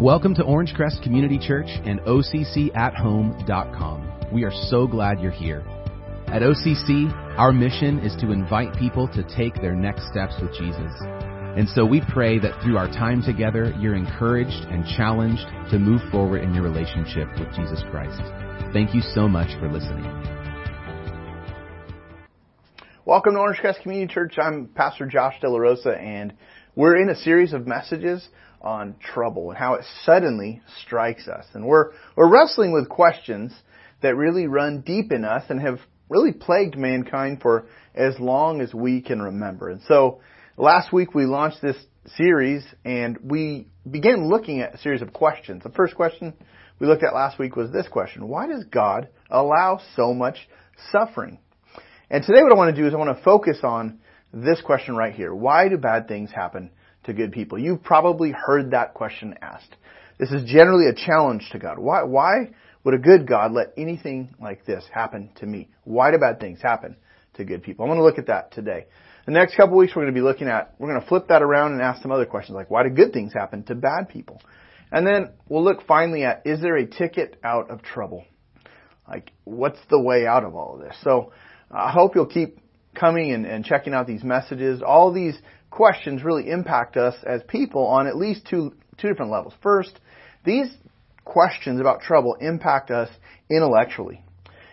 Welcome to Orangecrest Community Church and OCCAtHome.com. We are so glad you're here. At OCC, our mission is to invite people to take their next steps with Jesus. And so we pray that through our time together, you're encouraged and challenged to move forward in your relationship with Jesus Christ. Thank you so much for listening. Welcome to Orangecrest Community Church. I'm Pastor Josh De La Rosa, and we're in a series of messages on trouble and how it suddenly strikes us. And we're, we're wrestling with questions that really run deep in us and have really plagued mankind for as long as we can remember. And so last week we launched this series and we began looking at a series of questions. The first question we looked at last week was this question. Why does God allow so much suffering? And today what I want to do is I want to focus on this question right here. Why do bad things happen to good people? You've probably heard that question asked. This is generally a challenge to God. Why, why would a good God let anything like this happen to me? Why do bad things happen to good people? I'm going to look at that today. The next couple weeks we're going to be looking at, we're going to flip that around and ask some other questions like why do good things happen to bad people? And then we'll look finally at is there a ticket out of trouble? Like what's the way out of all of this? So I hope you'll keep coming and, and checking out these messages. All these questions really impact us as people on at least two, two different levels. First, these questions about trouble impact us intellectually.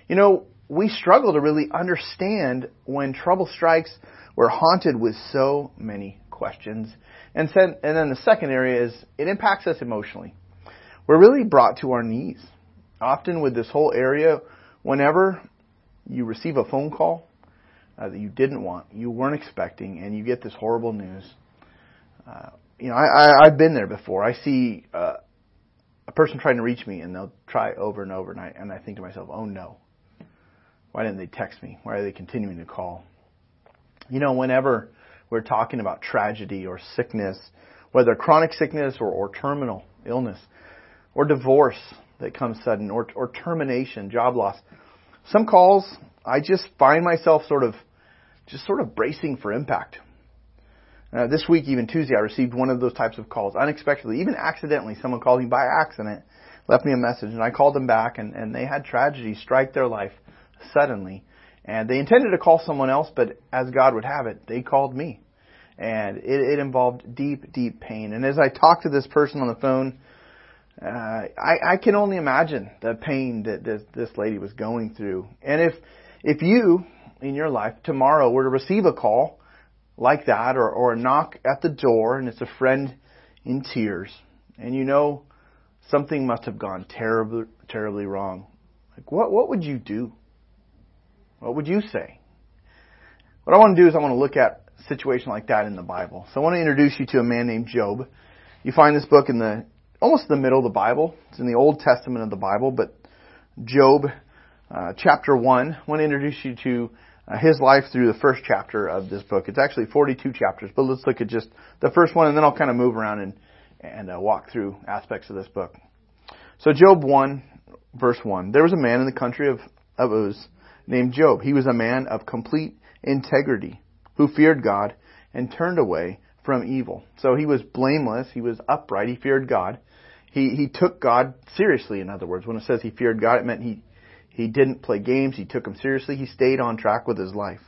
You know, we struggle to really understand when trouble strikes, we're haunted with so many questions. And, and then the second area is it impacts us emotionally. We're really brought to our knees. Often with this whole area, whenever you receive a phone call uh, that you didn't want, you weren't expecting, and you get this horrible news. Uh, you know, I, I, I've been there before. I see uh, a person trying to reach me, and they'll try over and over, and I, and I think to myself, oh no. Why didn't they text me? Why are they continuing to call? You know, whenever we're talking about tragedy or sickness, whether chronic sickness or, or terminal illness, or divorce that comes sudden, or, or termination, job loss, some calls I just find myself sort of just sort of bracing for impact. Uh, this week, even Tuesday, I received one of those types of calls unexpectedly, even accidentally. Someone called me by accident, left me a message, and I called them back, and, and they had tragedy strike their life suddenly. And they intended to call someone else, but as God would have it, they called me. And it, it involved deep, deep pain. And as I talked to this person on the phone, uh, I, I can only imagine the pain that this, this lady was going through. And if if you in your life tomorrow were to receive a call like that or, or a knock at the door and it's a friend in tears. And you know something must have gone terribly terribly wrong. Like what what would you do? What would you say? What i want to do is i want to look at a situation like that in the bible. So i want to introduce you to a man named job. You find this book in the almost the middle of the bible. It's in the old testament of the bible but job uh, chapter 1 i want to introduce you to his life through the first chapter of this book. It's actually 42 chapters, but let's look at just the first one, and then I'll kind of move around and and uh, walk through aspects of this book. So Job 1, verse 1. There was a man in the country of, of Uz named Job. He was a man of complete integrity who feared God and turned away from evil. So he was blameless. He was upright. He feared God. He, he took God seriously, in other words. When it says he feared God, it meant he, he didn't play games. He took them seriously. He stayed on track with his life.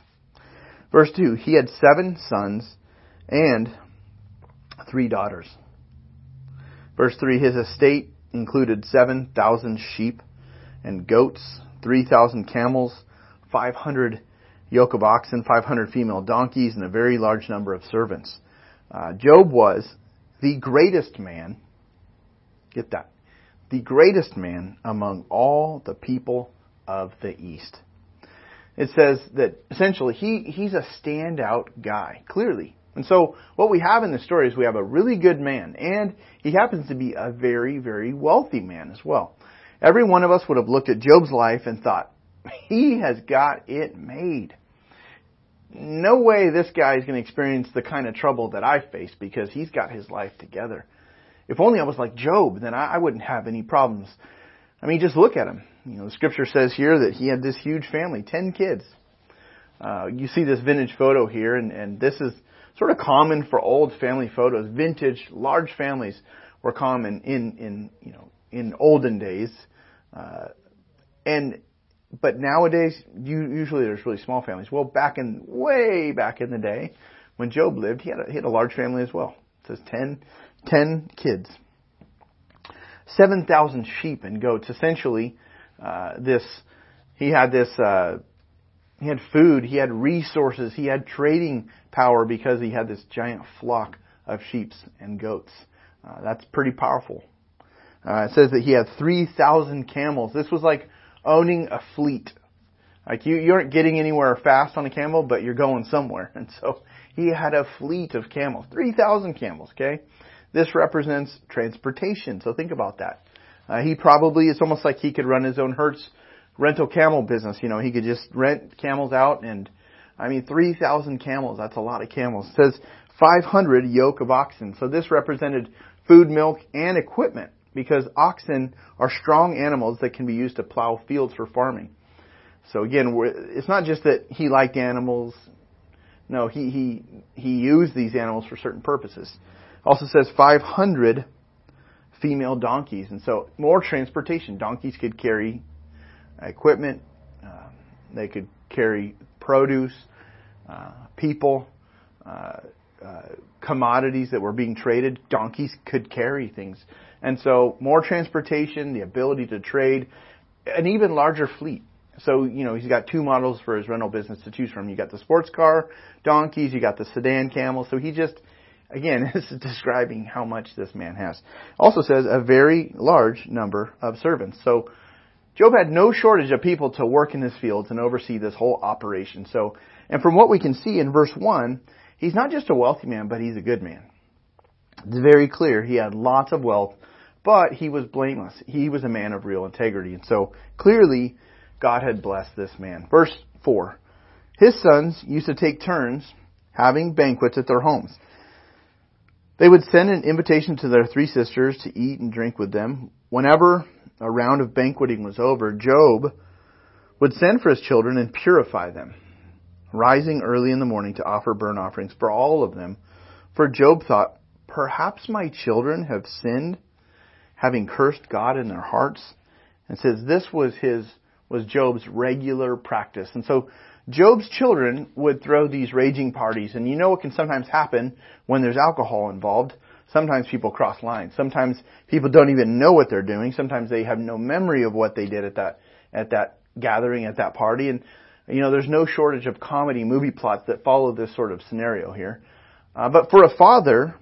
Verse 2 He had seven sons and three daughters. Verse 3 His estate included 7,000 sheep and goats, 3,000 camels, 500 yoke of oxen, 500 female donkeys, and a very large number of servants. Uh, Job was the greatest man, get that, the greatest man among all the people of the East. It says that essentially he, he's a standout guy, clearly. And so what we have in the story is we have a really good man, and he happens to be a very, very wealthy man as well. Every one of us would have looked at Job's life and thought, he has got it made. No way this guy is going to experience the kind of trouble that I face because he's got his life together. If only I was like Job, then I wouldn't have any problems. I mean, just look at him. You know, the scripture says here that he had this huge family, ten kids. Uh, you see this vintage photo here, and, and this is sort of common for old family photos, vintage, large families were common in in you know in olden days, uh, and but nowadays you, usually there's really small families. Well, back in way back in the day when Job lived, he had a, he had a large family as well. It says 10, 10 kids, seven thousand sheep and goats. Essentially, uh, this he had this. Uh, he had food, he had resources, he had trading power because he had this giant flock of sheep and goats. Uh, that's pretty powerful. Uh, it says that he had 3,000 camels. This was like owning a fleet. Like you, you aren't getting anywhere fast on a camel, but you're going somewhere. And so he had a fleet of camels, 3,000 camels, okay? This represents transportation, so think about that. Uh, he probably, it's almost like he could run his own Hertz rental camel business. You know, he could just rent camels out and, I mean, 3,000 camels, that's a lot of camels. It says 500 yoke of oxen. So this represented food, milk, and equipment because oxen are strong animals that can be used to plow fields for farming. So again, it's not just that he liked animals. No, he, he, he used these animals for certain purposes. Also says 500 female donkeys. And so more transportation. Donkeys could carry equipment. Uh, they could carry produce, uh, people, uh, uh, commodities that were being traded. Donkeys could carry things. And so more transportation, the ability to trade, an even larger fleet. So, you know, he's got two models for his rental business to choose from. You got the sports car donkeys, you got the sedan camel. So he just, again, this is describing how much this man has. Also says a very large number of servants. So Job had no shortage of people to work in his fields and oversee this whole operation. So, and from what we can see in verse 1, he's not just a wealthy man, but he's a good man. It's very clear he had lots of wealth, but he was blameless. He was a man of real integrity. And so clearly God had blessed this man. Verse 4. His sons used to take turns having banquets at their homes. They would send an invitation to their three sisters to eat and drink with them. Whenever a round of banqueting was over, Job would send for his children and purify them, rising early in the morning to offer burnt offerings for all of them. For Job thought, perhaps my children have sinned, having cursed God in their hearts. And says this was his was Job's regular practice. And so Job's children would throw these raging parties, and you know what can sometimes happen when there's alcohol involved. Sometimes people cross lines. Sometimes people don't even know what they're doing. Sometimes they have no memory of what they did at that at that gathering at that party. And you know, there's no shortage of comedy movie plots that follow this sort of scenario here. Uh, but for a father,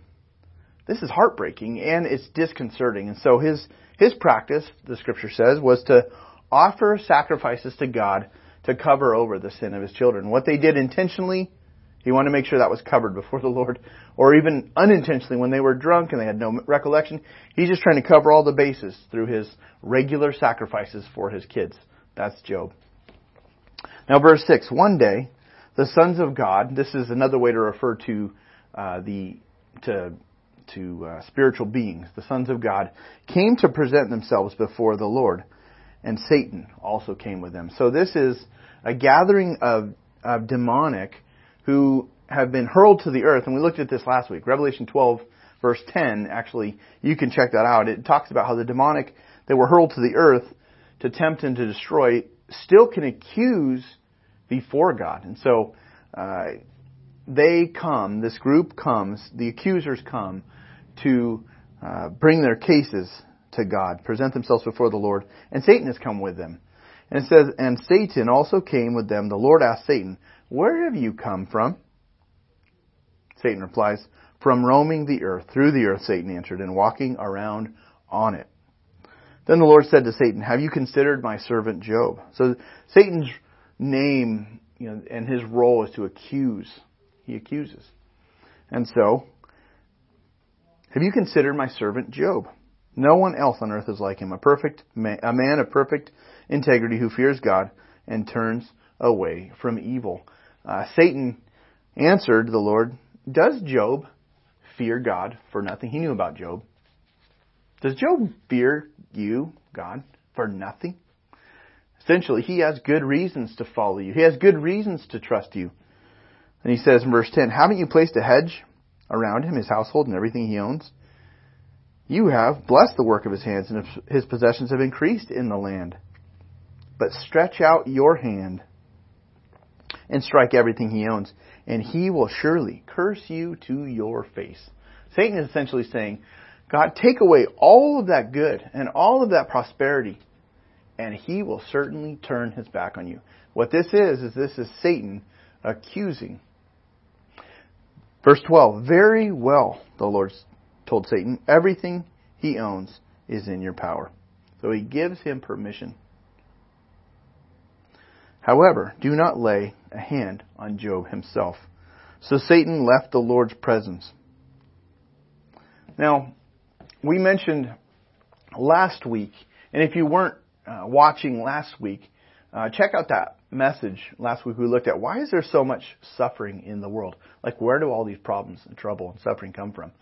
this is heartbreaking and it's disconcerting. And so his his practice, the scripture says, was to offer sacrifices to God to cover over the sin of his children. What they did intentionally, he wanted to make sure that was covered before the Lord. Or even unintentionally, when they were drunk and they had no recollection, he's just trying to cover all the bases through his regular sacrifices for his kids. That's Job. Now, verse 6. One day, the sons of God, this is another way to refer to uh, the, to, to uh, spiritual beings, the sons of God, came to present themselves before the Lord and Satan also came with them. So this is a gathering of, of demonic who have been hurled to the earth, and we looked at this last week. Revelation 12, verse 10, actually, you can check that out. It talks about how the demonic that were hurled to the earth to tempt and to destroy still can accuse before God. And so, uh, they come, this group comes, the accusers come to uh, bring their cases to God, present themselves before the Lord, and Satan has come with them. And it says, and Satan also came with them. The Lord asked Satan, where have you come from? Satan replies, from roaming the earth. Through the earth, Satan answered, and walking around on it. Then the Lord said to Satan, have you considered my servant Job? So Satan's name, you know, and his role is to accuse. He accuses. And so, have you considered my servant Job? No one else on earth is like him, a perfect man, a man of perfect integrity who fears God and turns away from evil. Uh, Satan answered the Lord, Does Job fear God for nothing? He knew about Job. Does Job fear you, God, for nothing? Essentially, he has good reasons to follow you. He has good reasons to trust you. And he says in verse 10, Haven't you placed a hedge around him, his household, and everything he owns? You have blessed the work of his hands, and his possessions have increased in the land. But stretch out your hand and strike everything he owns, and he will surely curse you to your face. Satan is essentially saying, God, take away all of that good and all of that prosperity, and he will certainly turn his back on you. What this is, is this is Satan accusing. Verse 12, very well, the Lord told Satan, everything he owns is in your power. So he gives him permission. However, do not lay a hand on Job himself. So Satan left the Lord's presence. Now, we mentioned last week, and if you weren't uh, watching last week, uh, check out that message last week. We looked at why is there so much suffering in the world? Like, where do all these problems and trouble and suffering come from?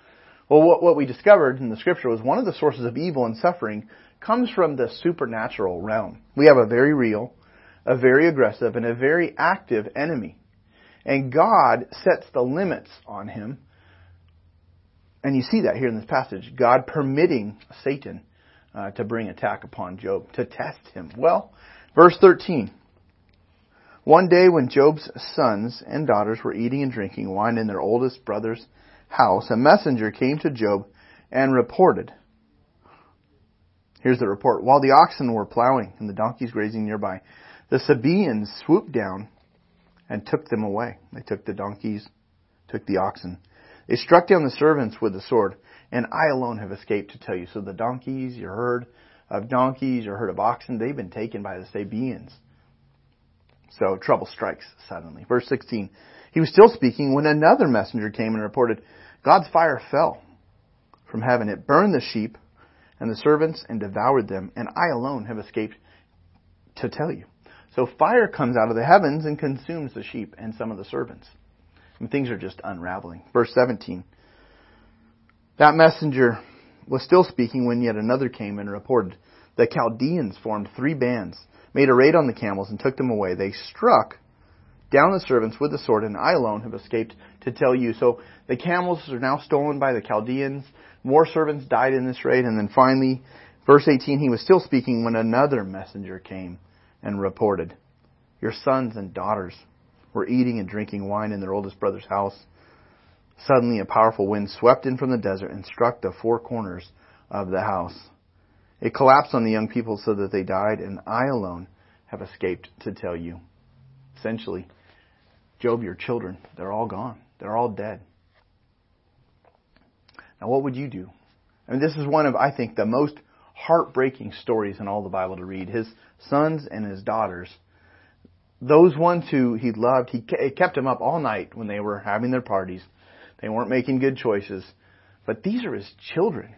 Well, what, what we discovered in the scripture was one of the sources of evil and suffering comes from the supernatural realm. We have a very real, a very aggressive, and a very active enemy. And God sets the limits on him. And you see that here in this passage. God permitting Satan uh, to bring attack upon Job, to test him. Well, verse 13. One day when Job's sons and daughters were eating and drinking wine in their oldest brother's house, a messenger came to Job and reported. Here's the report. While the oxen were plowing and the donkeys grazing nearby, the Sabaeans swooped down and took them away. They took the donkeys, took the oxen. They struck down the servants with the sword, and I alone have escaped to tell you. So the donkeys, your herd of donkeys, your herd of oxen, they've been taken by the Sabaeans. So trouble strikes suddenly. Verse 16. He was still speaking when another messenger came and reported, God's fire fell from heaven. It burned the sheep and the servants and devoured them, and I alone have escaped to tell you. So fire comes out of the heavens and consumes the sheep and some of the servants. And things are just unraveling. Verse 17. That messenger was still speaking when yet another came and reported. The Chaldeans formed three bands, made a raid on the camels, and took them away. They struck down the servants with the sword, and I alone have escaped to tell you. So the camels are now stolen by the Chaldeans. More servants died in this raid, and then finally, verse 18, he was still speaking when another messenger came and reported, Your sons and daughters were eating and drinking wine in their oldest brother's house. Suddenly, a powerful wind swept in from the desert and struck the four corners of the house. It collapsed on the young people so that they died, and I alone have escaped to tell you. Essentially, Job, your children, they're all gone. They're all dead. Now, what would you do? I mean, this is one of, I think, the most heartbreaking stories in all the Bible to read. His sons and his daughters, those ones who he loved, he kept them up all night when they were having their parties. They weren't making good choices. But these are his children.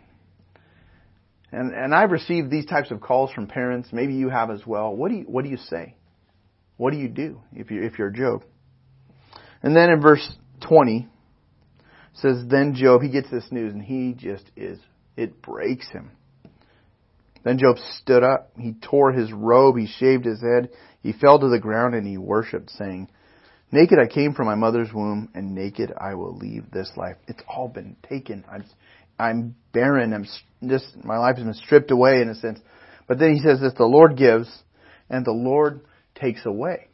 And, and I've received these types of calls from parents. Maybe you have as well. What do you, what do you say? What do you do if you if you're Job? And then in verse 20 says, Then Job, he gets this news and he just is, it breaks him. Then Job stood up. He tore his robe. He shaved his head. He fell to the ground and he worshiped, saying, Naked I came from my mother's womb, and naked I will leave this life. It's all been taken. I'm, I'm barren. I'm just, my life has been stripped away in a sense. But then he says this, the Lord gives, and the Lord takes away.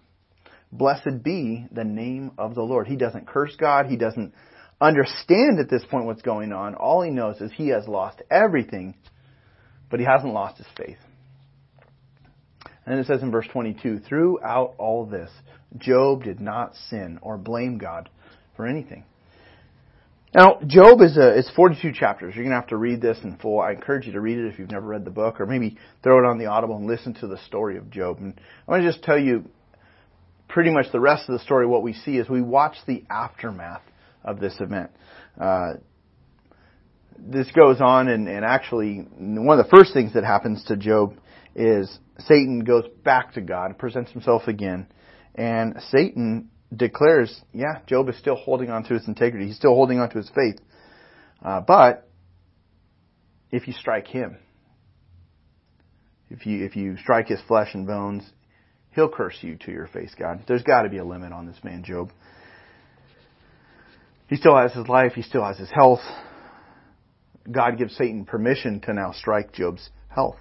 Blessed be the name of the Lord. He doesn't curse God. He doesn't understand at this point what's going on. All he knows is he has lost everything, but he hasn't lost his faith. And it says in verse 22, throughout all this, Job did not sin or blame God for anything. Now, Job is a, it's 42 chapters. You're going to have to read this in full. I encourage you to read it if you've never read the book, or maybe throw it on the Audible and listen to the story of Job. And I want to just tell you pretty much the rest of the story. What we see is we watch the aftermath of this event. Uh, this goes on, and, and actually, one of the first things that happens to Job is Satan goes back to God, presents himself again, and Satan declares, yeah, Job is still holding on to his integrity. He's still holding on to his faith. Uh, but if you strike him, if you if you strike his flesh and bones, he'll curse you to your face, God. There's got to be a limit on this man, Job. He still has his life. He still has his health. God gives Satan permission to now strike Job's health.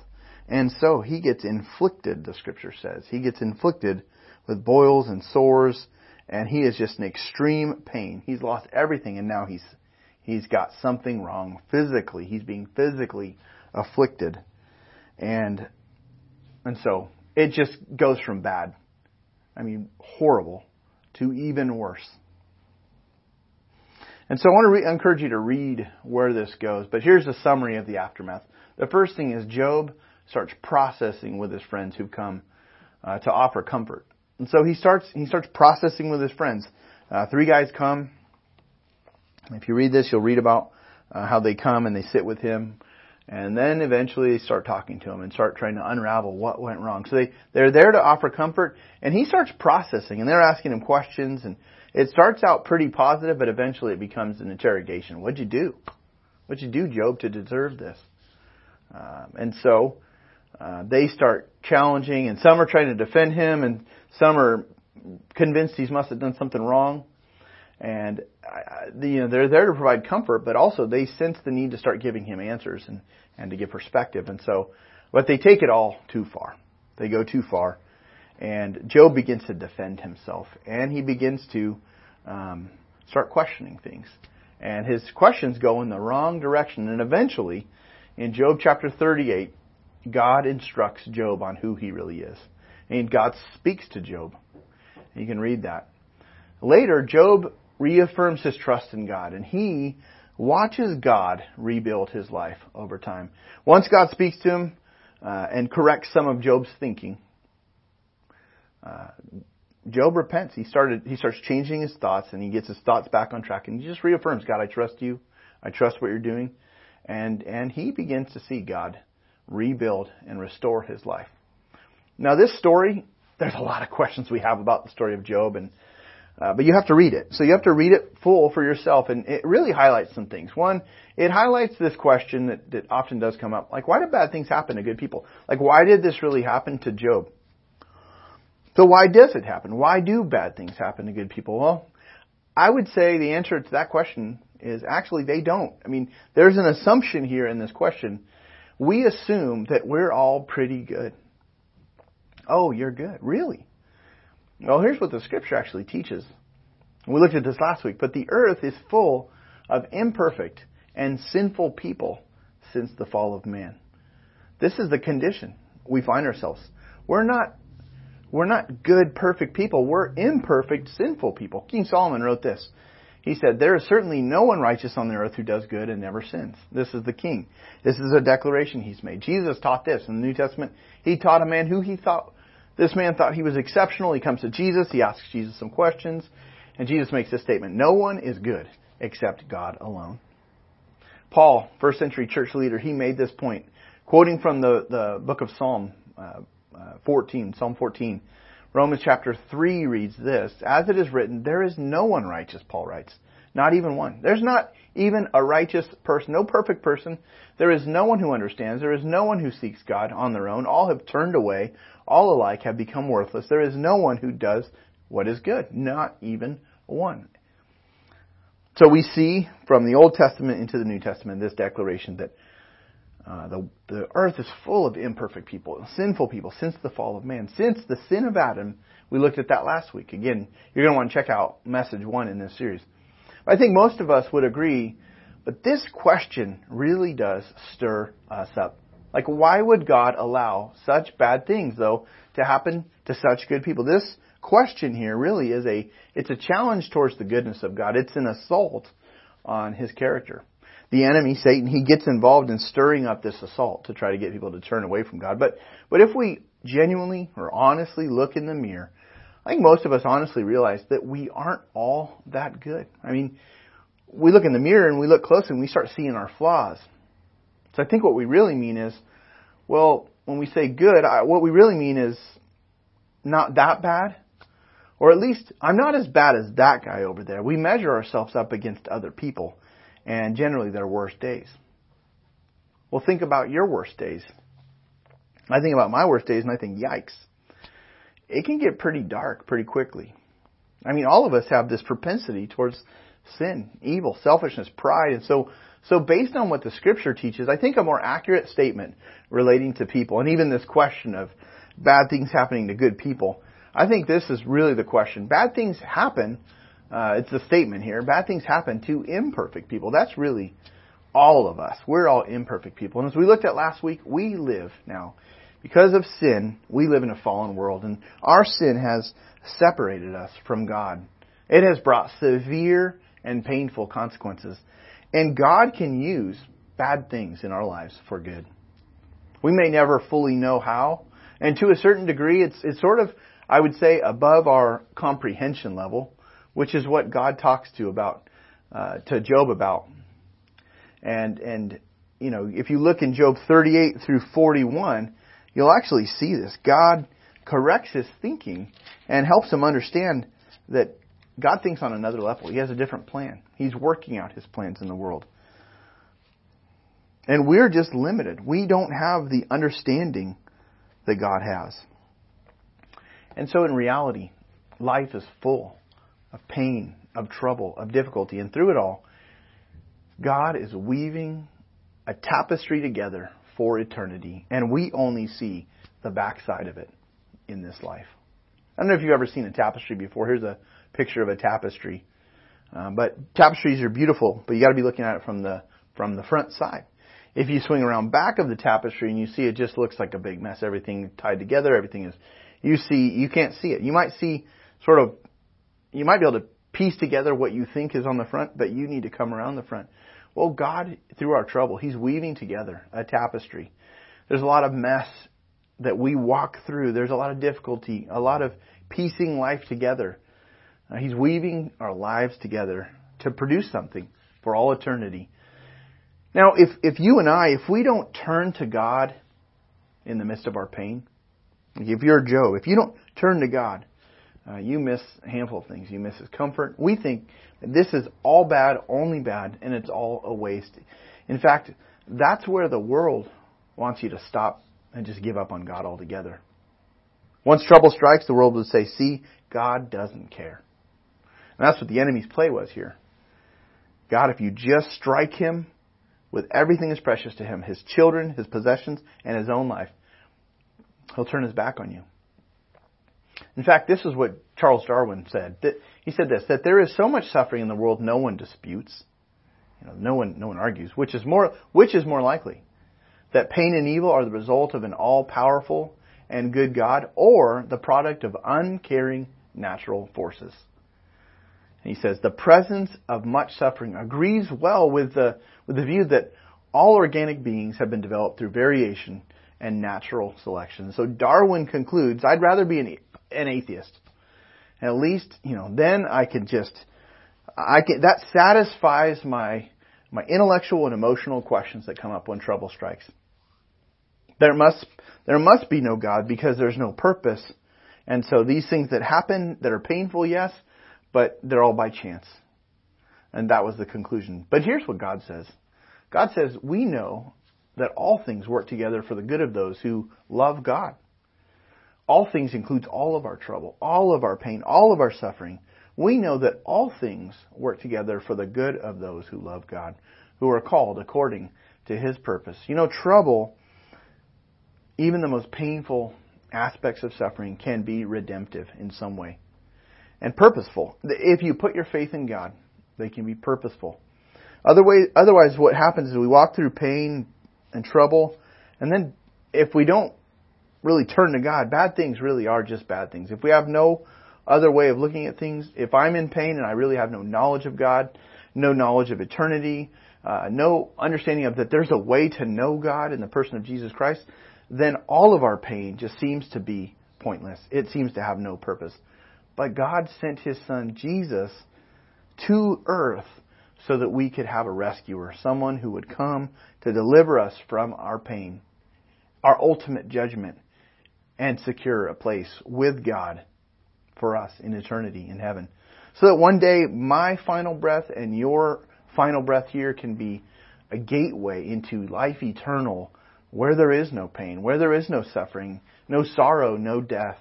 And so he gets inflicted, the scripture says. He gets inflicted with boils and sores, and he is just in extreme pain. He's lost everything, and now he's he's got something wrong physically. He's being physically afflicted, and and so it just goes from bad, I mean horrible, to even worse. And so I want to re- encourage you to read where this goes. But here's a summary of the aftermath. The first thing is Job starts processing with his friends who come uh, to offer comfort. And so he starts he starts processing with his friends. Uh, three guys come. If you read this, you'll read about uh, how they come and they sit with him, and then eventually start talking to him and start trying to unravel what went wrong. So they they're there to offer comfort, and he starts processing, and they're asking him questions, and it starts out pretty positive, but eventually it becomes an interrogation. What'd you do? What'd you do, Job, to deserve this? Um, and so uh, they start challenging, and some are trying to defend him, and some are convinced he must have done something wrong. And you know they're there to provide comfort, but also they sense the need to start giving him answers and and to give perspective. And so, but they take it all too far. They go too far, and Job begins to defend himself, and he begins to um, start questioning things. And his questions go in the wrong direction, and eventually, in Job chapter 38, God instructs Job on who he really is. And God speaks to Job. You can read that. Later, Job reaffirms his trust in God, and he watches God rebuild his life over time. Once God speaks to him uh, and corrects some of Job's thinking, uh, Job repents. He started. He starts changing his thoughts, and he gets his thoughts back on track. And he just reaffirms, God, I trust you. I trust what you're doing, and and he begins to see God rebuild and restore his life. Now, this story, there's a lot of questions we have about the story of Job, and uh, but you have to read it. So you have to read it full for yourself, and it really highlights some things. One, it highlights this question that, that often does come up, like why do bad things happen to good people? Like why did this really happen to Job? So why does it happen? Why do bad things happen to good people? Well, I would say the answer to that question is actually they don't. I mean, there's an assumption here in this question. We assume that we're all pretty good. Oh, you're good. Really? Well, here's what the scripture actually teaches. We looked at this last week, but the earth is full of imperfect and sinful people since the fall of man. This is the condition we find ourselves. We're not we're not good, perfect people. We're imperfect, sinful people. King Solomon wrote this. He said, There is certainly no one righteous on the earth who does good and never sins. This is the king. This is a declaration he's made. Jesus taught this in the New Testament. He taught a man who he thought, this man thought he was exceptional. He comes to Jesus. He asks Jesus some questions. And Jesus makes this statement No one is good except God alone. Paul, first century church leader, he made this point, quoting from the, the book of Psalm uh, uh, 14, Psalm 14. Romans chapter 3 reads this As it is written, there is no one righteous, Paul writes. Not even one. There's not even a righteous person, no perfect person. There is no one who understands. There is no one who seeks God on their own. All have turned away. All alike have become worthless. There is no one who does what is good. Not even one. So we see from the Old Testament into the New Testament this declaration that uh, the, the earth is full of imperfect people, sinful people, since the fall of man. Since the sin of Adam, we looked at that last week. Again, you're going to want to check out message one in this series. I think most of us would agree, but this question really does stir us up. Like, why would God allow such bad things, though, to happen to such good people? This question here really is a, it's a challenge towards the goodness of God. It's an assault on His character. The enemy, Satan, he gets involved in stirring up this assault to try to get people to turn away from God. But, but if we genuinely or honestly look in the mirror I think most of us honestly realize that we aren't all that good. I mean, we look in the mirror and we look close and we start seeing our flaws. So I think what we really mean is, well, when we say good, I, what we really mean is not that bad, or at least I'm not as bad as that guy over there. We measure ourselves up against other people, and generally their worst days. Well, think about your worst days. I think about my worst days and I think, yikes it can get pretty dark pretty quickly. I mean, all of us have this propensity towards sin, evil, selfishness, pride. And so, so based on what the scripture teaches, I think a more accurate statement relating to people, and even this question of bad things happening to good people, I think this is really the question. Bad things happen, uh, it's the statement here, bad things happen to imperfect people. That's really all of us. We're all imperfect people. And as we looked at last week, we live now. Because of sin, we live in a fallen world, and our sin has separated us from God. It has brought severe and painful consequences. And God can use bad things in our lives for good. We may never fully know how, and to a certain degree, it's, it's sort of, I would say, above our comprehension level, which is what God talks to about, uh, to Job about. And, and, you know, if you look in Job 38 through 41, you'll actually see this. God corrects his thinking and helps him understand that God thinks on another level. He has a different plan. He's working out his plans in the world. And we're just limited. We don't have the understanding that God has. And so in reality, life is full of pain, of trouble, of difficulty. And through it all, God is weaving a tapestry together for eternity. And we only see the backside of it in this life. I don't know if you've ever seen a tapestry before. Here's a picture of a tapestry. Uh, but tapestries are beautiful, but you got to be looking at it from the from the front side. If you swing around back of the tapestry and you see it just looks like a big mess, everything tied together, everything is you see you can't see it. You might see sort of you might be able to piece together what you think is on the front, but you need to come around the front. Well, God, through our trouble, He's weaving together a tapestry. There's a lot of mess that we walk through. There's a lot of difficulty, a lot of piecing life together. Uh, he's weaving our lives together to produce something for all eternity. Now, if, if you and I, if we don't turn to God in the midst of our pain, if you're Job, if you don't turn to God, uh, you miss a handful of things. You miss His comfort. We think this is all bad, only bad, and it's all a waste. In fact, that's where the world wants you to stop and just give up on God altogether. Once trouble strikes, the world would say, see, God doesn't care. And that's what the enemy's play was here. God, if you just strike him with everything that's precious to him, his children, his possessions, and his own life, he'll turn his back on you. In fact, this is what Charles Darwin said. He said this, that there is so much suffering in the world no one disputes. You know, no one, no one argues. Which is more, which is more likely? That pain and evil are the result of an all-powerful and good God or the product of uncaring natural forces. He says, the presence of much suffering agrees well with the, with the view that all organic beings have been developed through variation and natural selection. So Darwin concludes, I'd rather be an, an atheist. At least, you know, then I can just, I can, that satisfies my, my intellectual and emotional questions that come up when trouble strikes. There must, there must be no God because there's no purpose. And so these things that happen that are painful, yes, but they're all by chance. And that was the conclusion. But here's what God says. God says, we know that all things work together for the good of those who love God. All things includes all of our trouble, all of our pain, all of our suffering. We know that all things work together for the good of those who love God, who are called according to His purpose. You know, trouble even the most painful aspects of suffering can be redemptive in some way and purposeful. If you put your faith in God, they can be purposeful. otherwise, what happens is we walk through pain and trouble, and then if we don't really turn to God, bad things really are just bad things. If we have no other way of looking at things, if I'm in pain and I really have no knowledge of God, no knowledge of eternity, uh, no understanding of that there's a way to know God in the person of Jesus Christ, then all of our pain just seems to be pointless. It seems to have no purpose. But God sent His Son Jesus to earth so that we could have a rescuer, someone who would come to deliver us from our pain, our ultimate judgment, and secure a place with God for us in eternity in heaven. So that one day my final breath and your final breath here can be a gateway into life eternal where there is no pain, where there is no suffering, no sorrow, no death.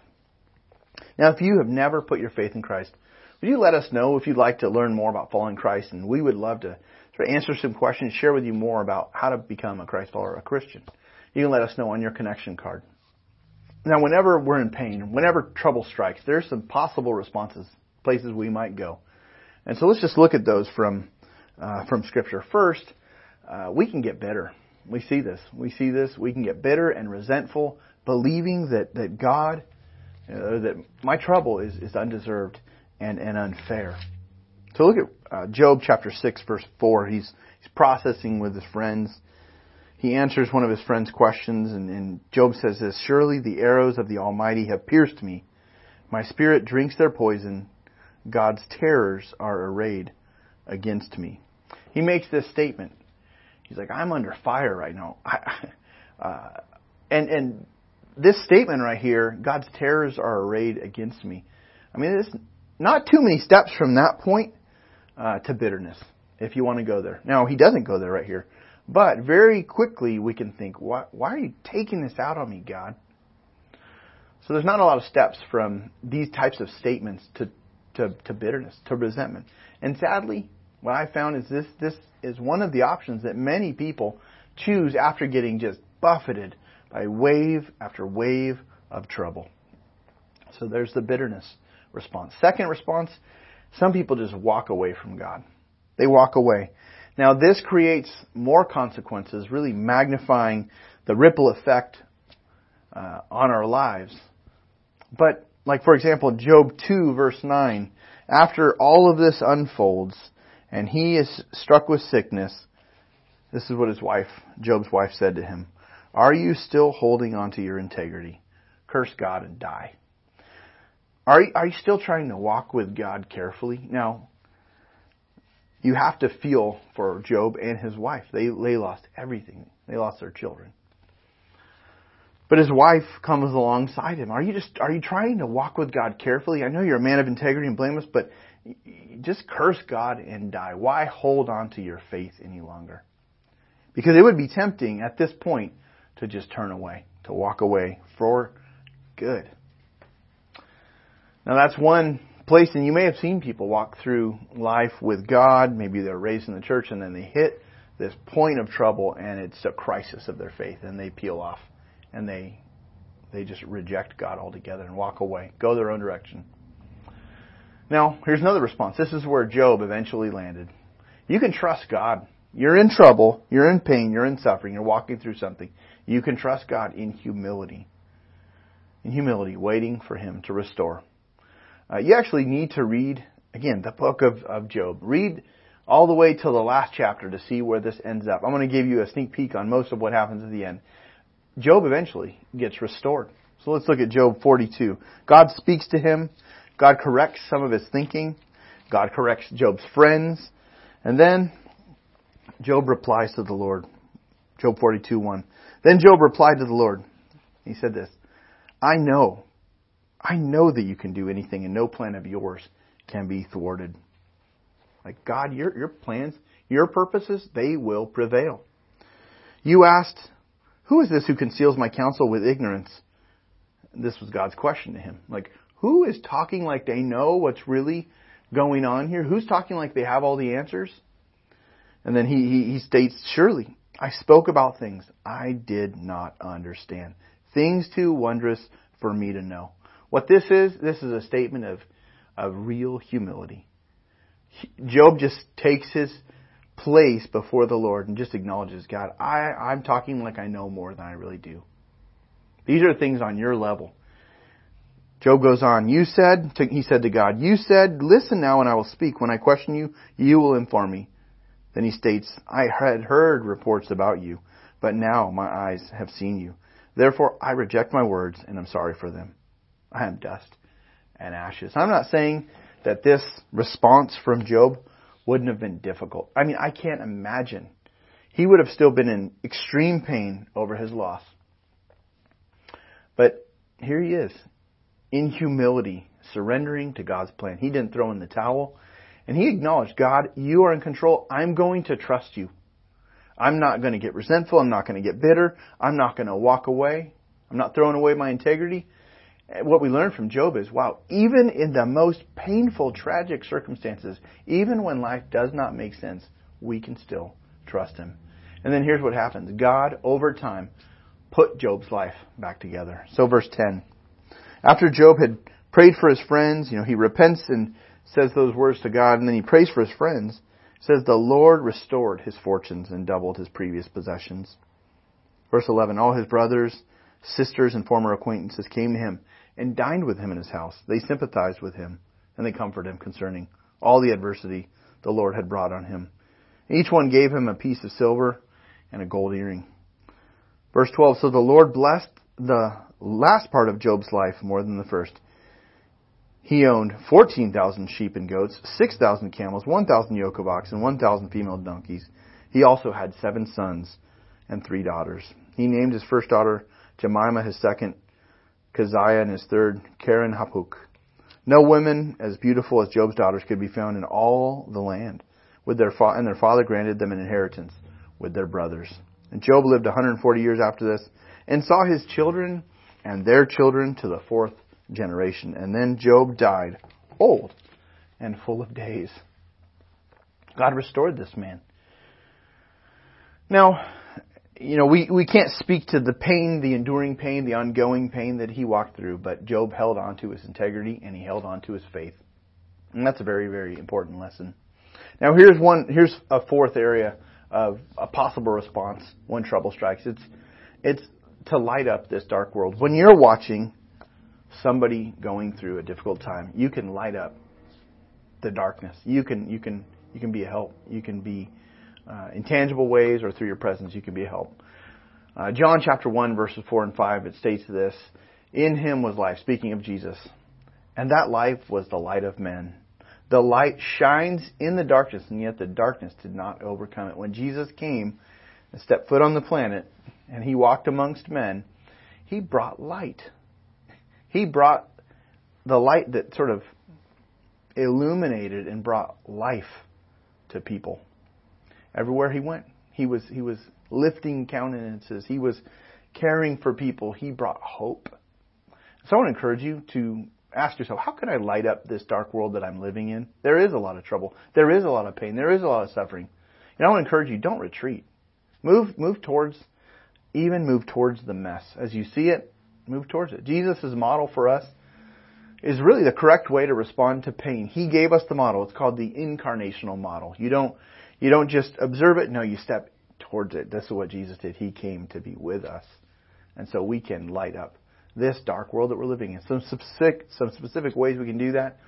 Now, if you have never put your faith in Christ, would you let us know if you'd like to learn more about following Christ? And we would love to sort of answer some questions, share with you more about how to become a Christ follower, a Christian. You can let us know on your connection card. Now, whenever we're in pain, whenever trouble strikes, there's some possible responses, places we might go. And so let's just look at those from uh, from Scripture. First, uh, we can get bitter. We see this. We see this. We can get bitter and resentful, believing that that God, that my trouble is is undeserved and and unfair. So look at uh, Job chapter six, verse four. He's he's processing with his friends he answers one of his friend's questions, and, and Job says this Surely the arrows of the Almighty have pierced me. My spirit drinks their poison. God's terrors are arrayed against me. He makes this statement. He's like, I'm under fire right now. uh, and, and this statement right here, God's terrors are arrayed against me. I mean, it's not too many steps from that point uh, to bitterness, if you want to go there. Now, he doesn't go there right here. But very quickly we can think, why, why are you taking this out on me, God? So there's not a lot of steps from these types of statements to, to, to bitterness, to resentment. And sadly, what I found is this, this is one of the options that many people choose after getting just buffeted by wave after wave of trouble. So there's the bitterness response. Second response, some people just walk away from God. They walk away. Now, this creates more consequences, really magnifying the ripple effect uh, on our lives. But, like for example, Job 2, verse 9, after all of this unfolds and he is struck with sickness, this is what his wife, Job's wife, said to him Are you still holding on to your integrity? Curse God and die. Are you, are you still trying to walk with God carefully? Now, you have to feel for Job and his wife. They, they lost everything. They lost their children. But his wife comes alongside him. Are you just, are you trying to walk with God carefully? I know you're a man of integrity and blameless, but just curse God and die. Why hold on to your faith any longer? Because it would be tempting at this point to just turn away, to walk away for good. Now that's one place, and you may have seen people walk through life with God. Maybe they're raised in the church and then they hit this point of trouble and it's a crisis of their faith and they peel off and they they just reject God altogether and walk away, go their own direction. Now, here's another response. This is where Job eventually landed. You can trust God. You're in trouble, you're in pain, you're in suffering, you're walking through something. You can trust God in humility. In humility, waiting for Him to restore. Uh, you actually need to read, again, the book of, of Job. Read all the way till the last chapter to see where this ends up. I'm going to give you a sneak peek on most of what happens at the end. Job eventually gets restored. So let's look at Job 42. God speaks to him. God corrects some of his thinking. God corrects Job's friends. And then Job replies to the Lord. Job 42, 1. Then Job replied to the Lord. He said this, I know I know that you can do anything and no plan of yours can be thwarted. Like God, your, your plans, your purposes, they will prevail. You asked, who is this who conceals my counsel with ignorance? This was God's question to him. Like, who is talking like they know what's really going on here? Who's talking like they have all the answers? And then he, he, he states, surely I spoke about things I did not understand. Things too wondrous for me to know. What this is, this is a statement of, of real humility. Job just takes his place before the Lord and just acknowledges, God, I, I'm talking like I know more than I really do. These are things on your level. Job goes on, you said, to, he said to God, you said, listen now and I will speak. When I question you, you will inform me. Then he states, I had heard reports about you, but now my eyes have seen you. Therefore I reject my words and I'm sorry for them. I am dust and ashes. I'm not saying that this response from Job wouldn't have been difficult. I mean, I can't imagine. He would have still been in extreme pain over his loss. But here he is, in humility, surrendering to God's plan. He didn't throw in the towel. And he acknowledged, God, you are in control. I'm going to trust you. I'm not going to get resentful. I'm not going to get bitter. I'm not going to walk away. I'm not throwing away my integrity. what we learn from Job is, wow, even in the most painful, tragic circumstances, even when life does not make sense, we can still trust him. And then here's what happens. God, over time, put Job's life back together. So verse 10. After Job had prayed for his friends, you know, he repents and says those words to God, and then he prays for his friends. It says, The Lord restored his fortunes and doubled his previous possessions. Verse 11. All his brothers, sisters, and former acquaintances came to him and dined with him in his house. They sympathized with him, and they comforted him concerning all the adversity the Lord had brought on him. Each one gave him a piece of silver and a gold earring. Verse 12, so the Lord blessed the last part of Job's life more than the first. He owned 14,000 sheep and goats, 6,000 camels, 1,000 yoke of oxen, 1,000 female donkeys. He also had seven sons and three daughters. He named his first daughter Jemima, his second Keziah, and his third Keren-happuch. No women as beautiful as Job's daughters could be found in all the land. With their fa- and their father granted them an inheritance with their brothers. And Job lived 140 years after this and saw his children and their children to the fourth generation. And then Job died old and full of days. God restored this man. Now, you know, we, we can't speak to the pain, the enduring pain, the ongoing pain that he walked through, but Job held on to his integrity and he held on to his faith. And that's a very, very important lesson. Now here's one, here's a fourth area of a possible response when trouble strikes. It's, it's to light up this dark world. When you're watching somebody going through a difficult time, you can light up the darkness. You can, you can, you can be a help. You can be, uh, in tangible ways or through your presence, you can be a help. Uh, John chapter 1 verses 4 and 5, it states this, In him was life, speaking of Jesus, and that life was the light of men. The light shines in the darkness, and yet the darkness did not overcome it. When Jesus came and stepped foot on the planet, and he walked amongst men, he brought light. He brought the light that sort of illuminated and brought life to people. Everywhere he went, he was he was lifting countenances. He was caring for people. He brought hope. So I want to encourage you to ask yourself, how can I light up this dark world that I'm living in? There is a lot of trouble. There is a lot of pain. There is a lot of suffering. And I want to encourage you, don't retreat. Move, move towards, even move towards the mess. As you see it, move towards it. Jesus' model for us is really the correct way to respond to pain. He gave us the model. It's called the incarnational model. You don't, you don't just observe it. No, you step towards it. This is what Jesus did. He came to be with us. And so we can light up this dark world that we're living in. Some specific, some specific ways we can do that.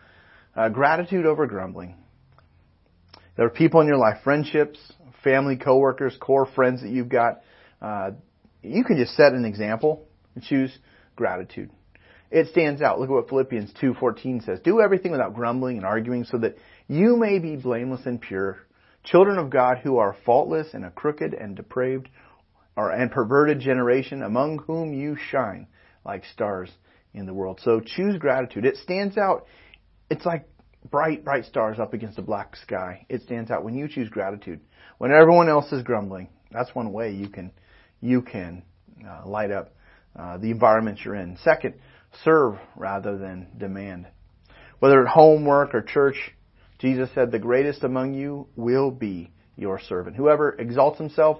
Uh, gratitude over grumbling. There are people in your life, friendships, family, coworkers, core friends that you've got. Uh, you can just set an example and choose gratitude. It stands out. Look at what Philippians 2:14 says. Do everything without grumbling and arguing so that you may be blameless and pure, children of God who are faultless in a crooked and depraved or and perverted generation among whom you shine like stars in the world. So choose gratitude. It stands out. It's like bright, bright stars up against a black sky. It stands out when you choose gratitude. When everyone else is grumbling, that's one way you can you can uh, light up uh, the environment you're in. Second, serve rather than demand. Whether at home, work, or church, Jesus said, "The greatest among you will be your servant. Whoever exalts himself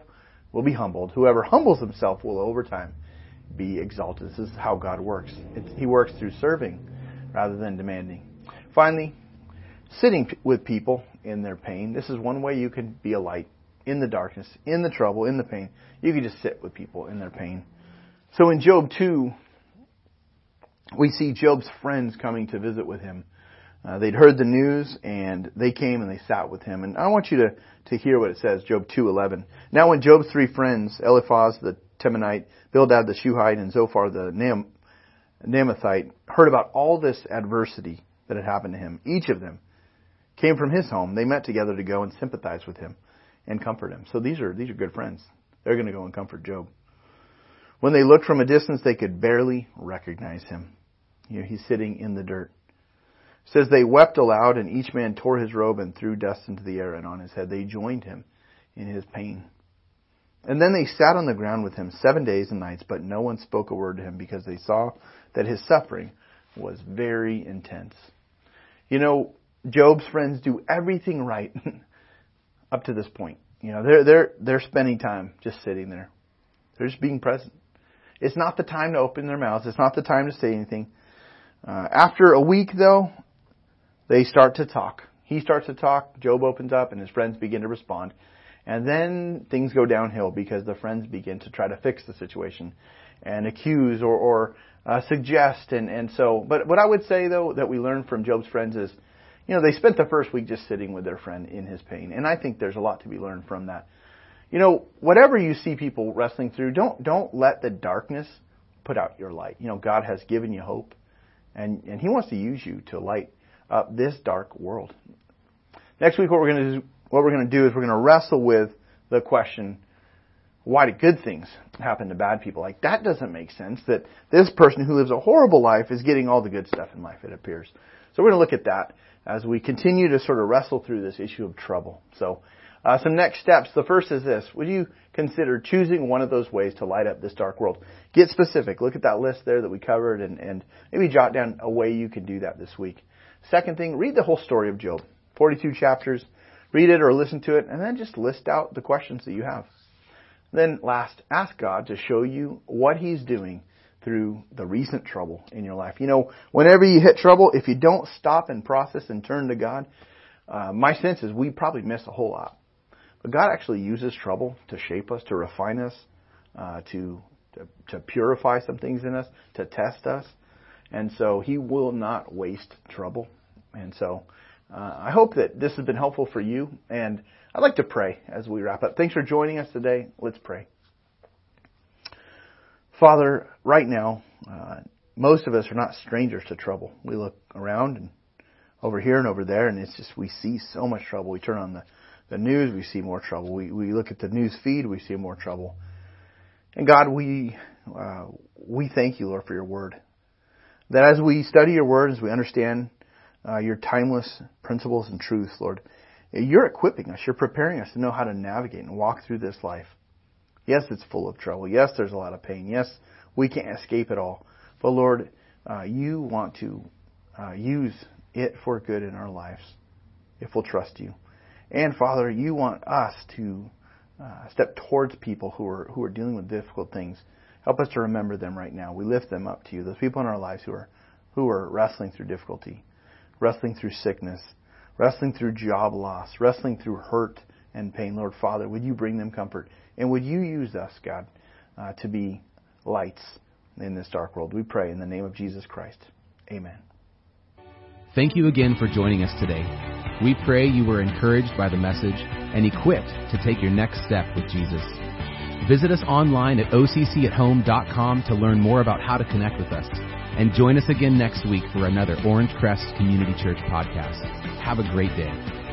will be humbled. Whoever humbles himself will over time be exalted. This is how God works. It's, he works through serving rather than demanding. Finally, sitting with people in their pain. This is one way you can be a light in the darkness, in the trouble, in the pain. You can just sit with people in their pain. So in Job 2, we see Job's friends coming to visit with him. Uh, they'd heard the news and they came and they sat with him. And I want you to, to hear what it says, Job 2:11. Now when Job's three friends, Eliphaz the Temanite, Bildad the Shuhite, and Zophar the Naam, Naamathite, heard about all this adversity that had happened to him, each of them came from his home. They met together to go and sympathize with him and comfort him. So these are these are good friends. They're going to go and comfort Job. When they looked from a distance, they could barely recognize him. You know, he's sitting in the dirt. It says they wept aloud, and each man tore his robe and threw dust into the air and on his head. They joined him in his pain. And then they sat on the ground with him seven days and nights, but no one spoke a word to him because they saw that his suffering was very intense. You know, Job's friends do everything right up to this point. You know, they're they're they're spending time just sitting there. They're just being present. It's not the time to open their mouths. It's not the time to say anything. Uh, after a week, though, they start to talk. He starts to talk. Job opens up, and his friends begin to respond. And then things go downhill because the friends begin to try to fix the situation and accuse or, or uh, suggest. And, and so, but what I would say though that we learn from Job's friends is, you know, they spent the first week just sitting with their friend in his pain. And I think there's a lot to be learned from that. You know, whatever you see people wrestling through, don't, don't let the darkness put out your light. You know, God has given you hope and, and He wants to use you to light up this dark world. Next week, what we're going to do, what we're going to do is we're going to wrestle with the question, why do good things happen to bad people? Like that doesn't make sense that this person who lives a horrible life is getting all the good stuff in life, it appears. So we're going to look at that as we continue to sort of wrestle through this issue of trouble. So, uh, some next steps. The first is this. Would you consider choosing one of those ways to light up this dark world? Get specific. Look at that list there that we covered and, and maybe jot down a way you can do that this week. Second thing, read the whole story of Job. 42 chapters. Read it or listen to it and then just list out the questions that you have. Then last, ask God to show you what He's doing through the recent trouble in your life. You know, whenever you hit trouble, if you don't stop and process and turn to God, uh, my sense is we probably miss a whole lot. But God actually uses trouble to shape us, to refine us, uh, to, to to purify some things in us, to test us, and so He will not waste trouble. And so uh, I hope that this has been helpful for you, and I'd like to pray as we wrap up. Thanks for joining us today. Let's pray. Father, right now, uh, most of us are not strangers to trouble. We look around and over here and over there, and it's just we see so much trouble. We turn on the, the news, we see more trouble. We we look at the news feed, we see more trouble. And God, we uh, we thank you, Lord, for your word. That as we study your word, as we understand uh, your timeless principles and truths, Lord, you're equipping us. You're preparing us to know how to navigate and walk through this life. Yes, it's full of trouble. Yes, there's a lot of pain. Yes, we can't escape it all. But Lord, uh, you want to uh, use it for good in our lives if we'll trust you. And Father, you want us to uh, step towards people who are who are dealing with difficult things. Help us to remember them right now. We lift them up to you. Those people in our lives who are who are wrestling through difficulty, wrestling through sickness, wrestling through job loss, wrestling through hurt and pain. Lord Father, would you bring them comfort? And would you use us, God, uh, to be lights in this dark world? We pray in the name of Jesus Christ. Amen. Thank you again for joining us today. We pray you were encouraged by the message and equipped to take your next step with Jesus. Visit us online at occathome.com to learn more about how to connect with us. And join us again next week for another Orange Crest Community Church podcast. Have a great day.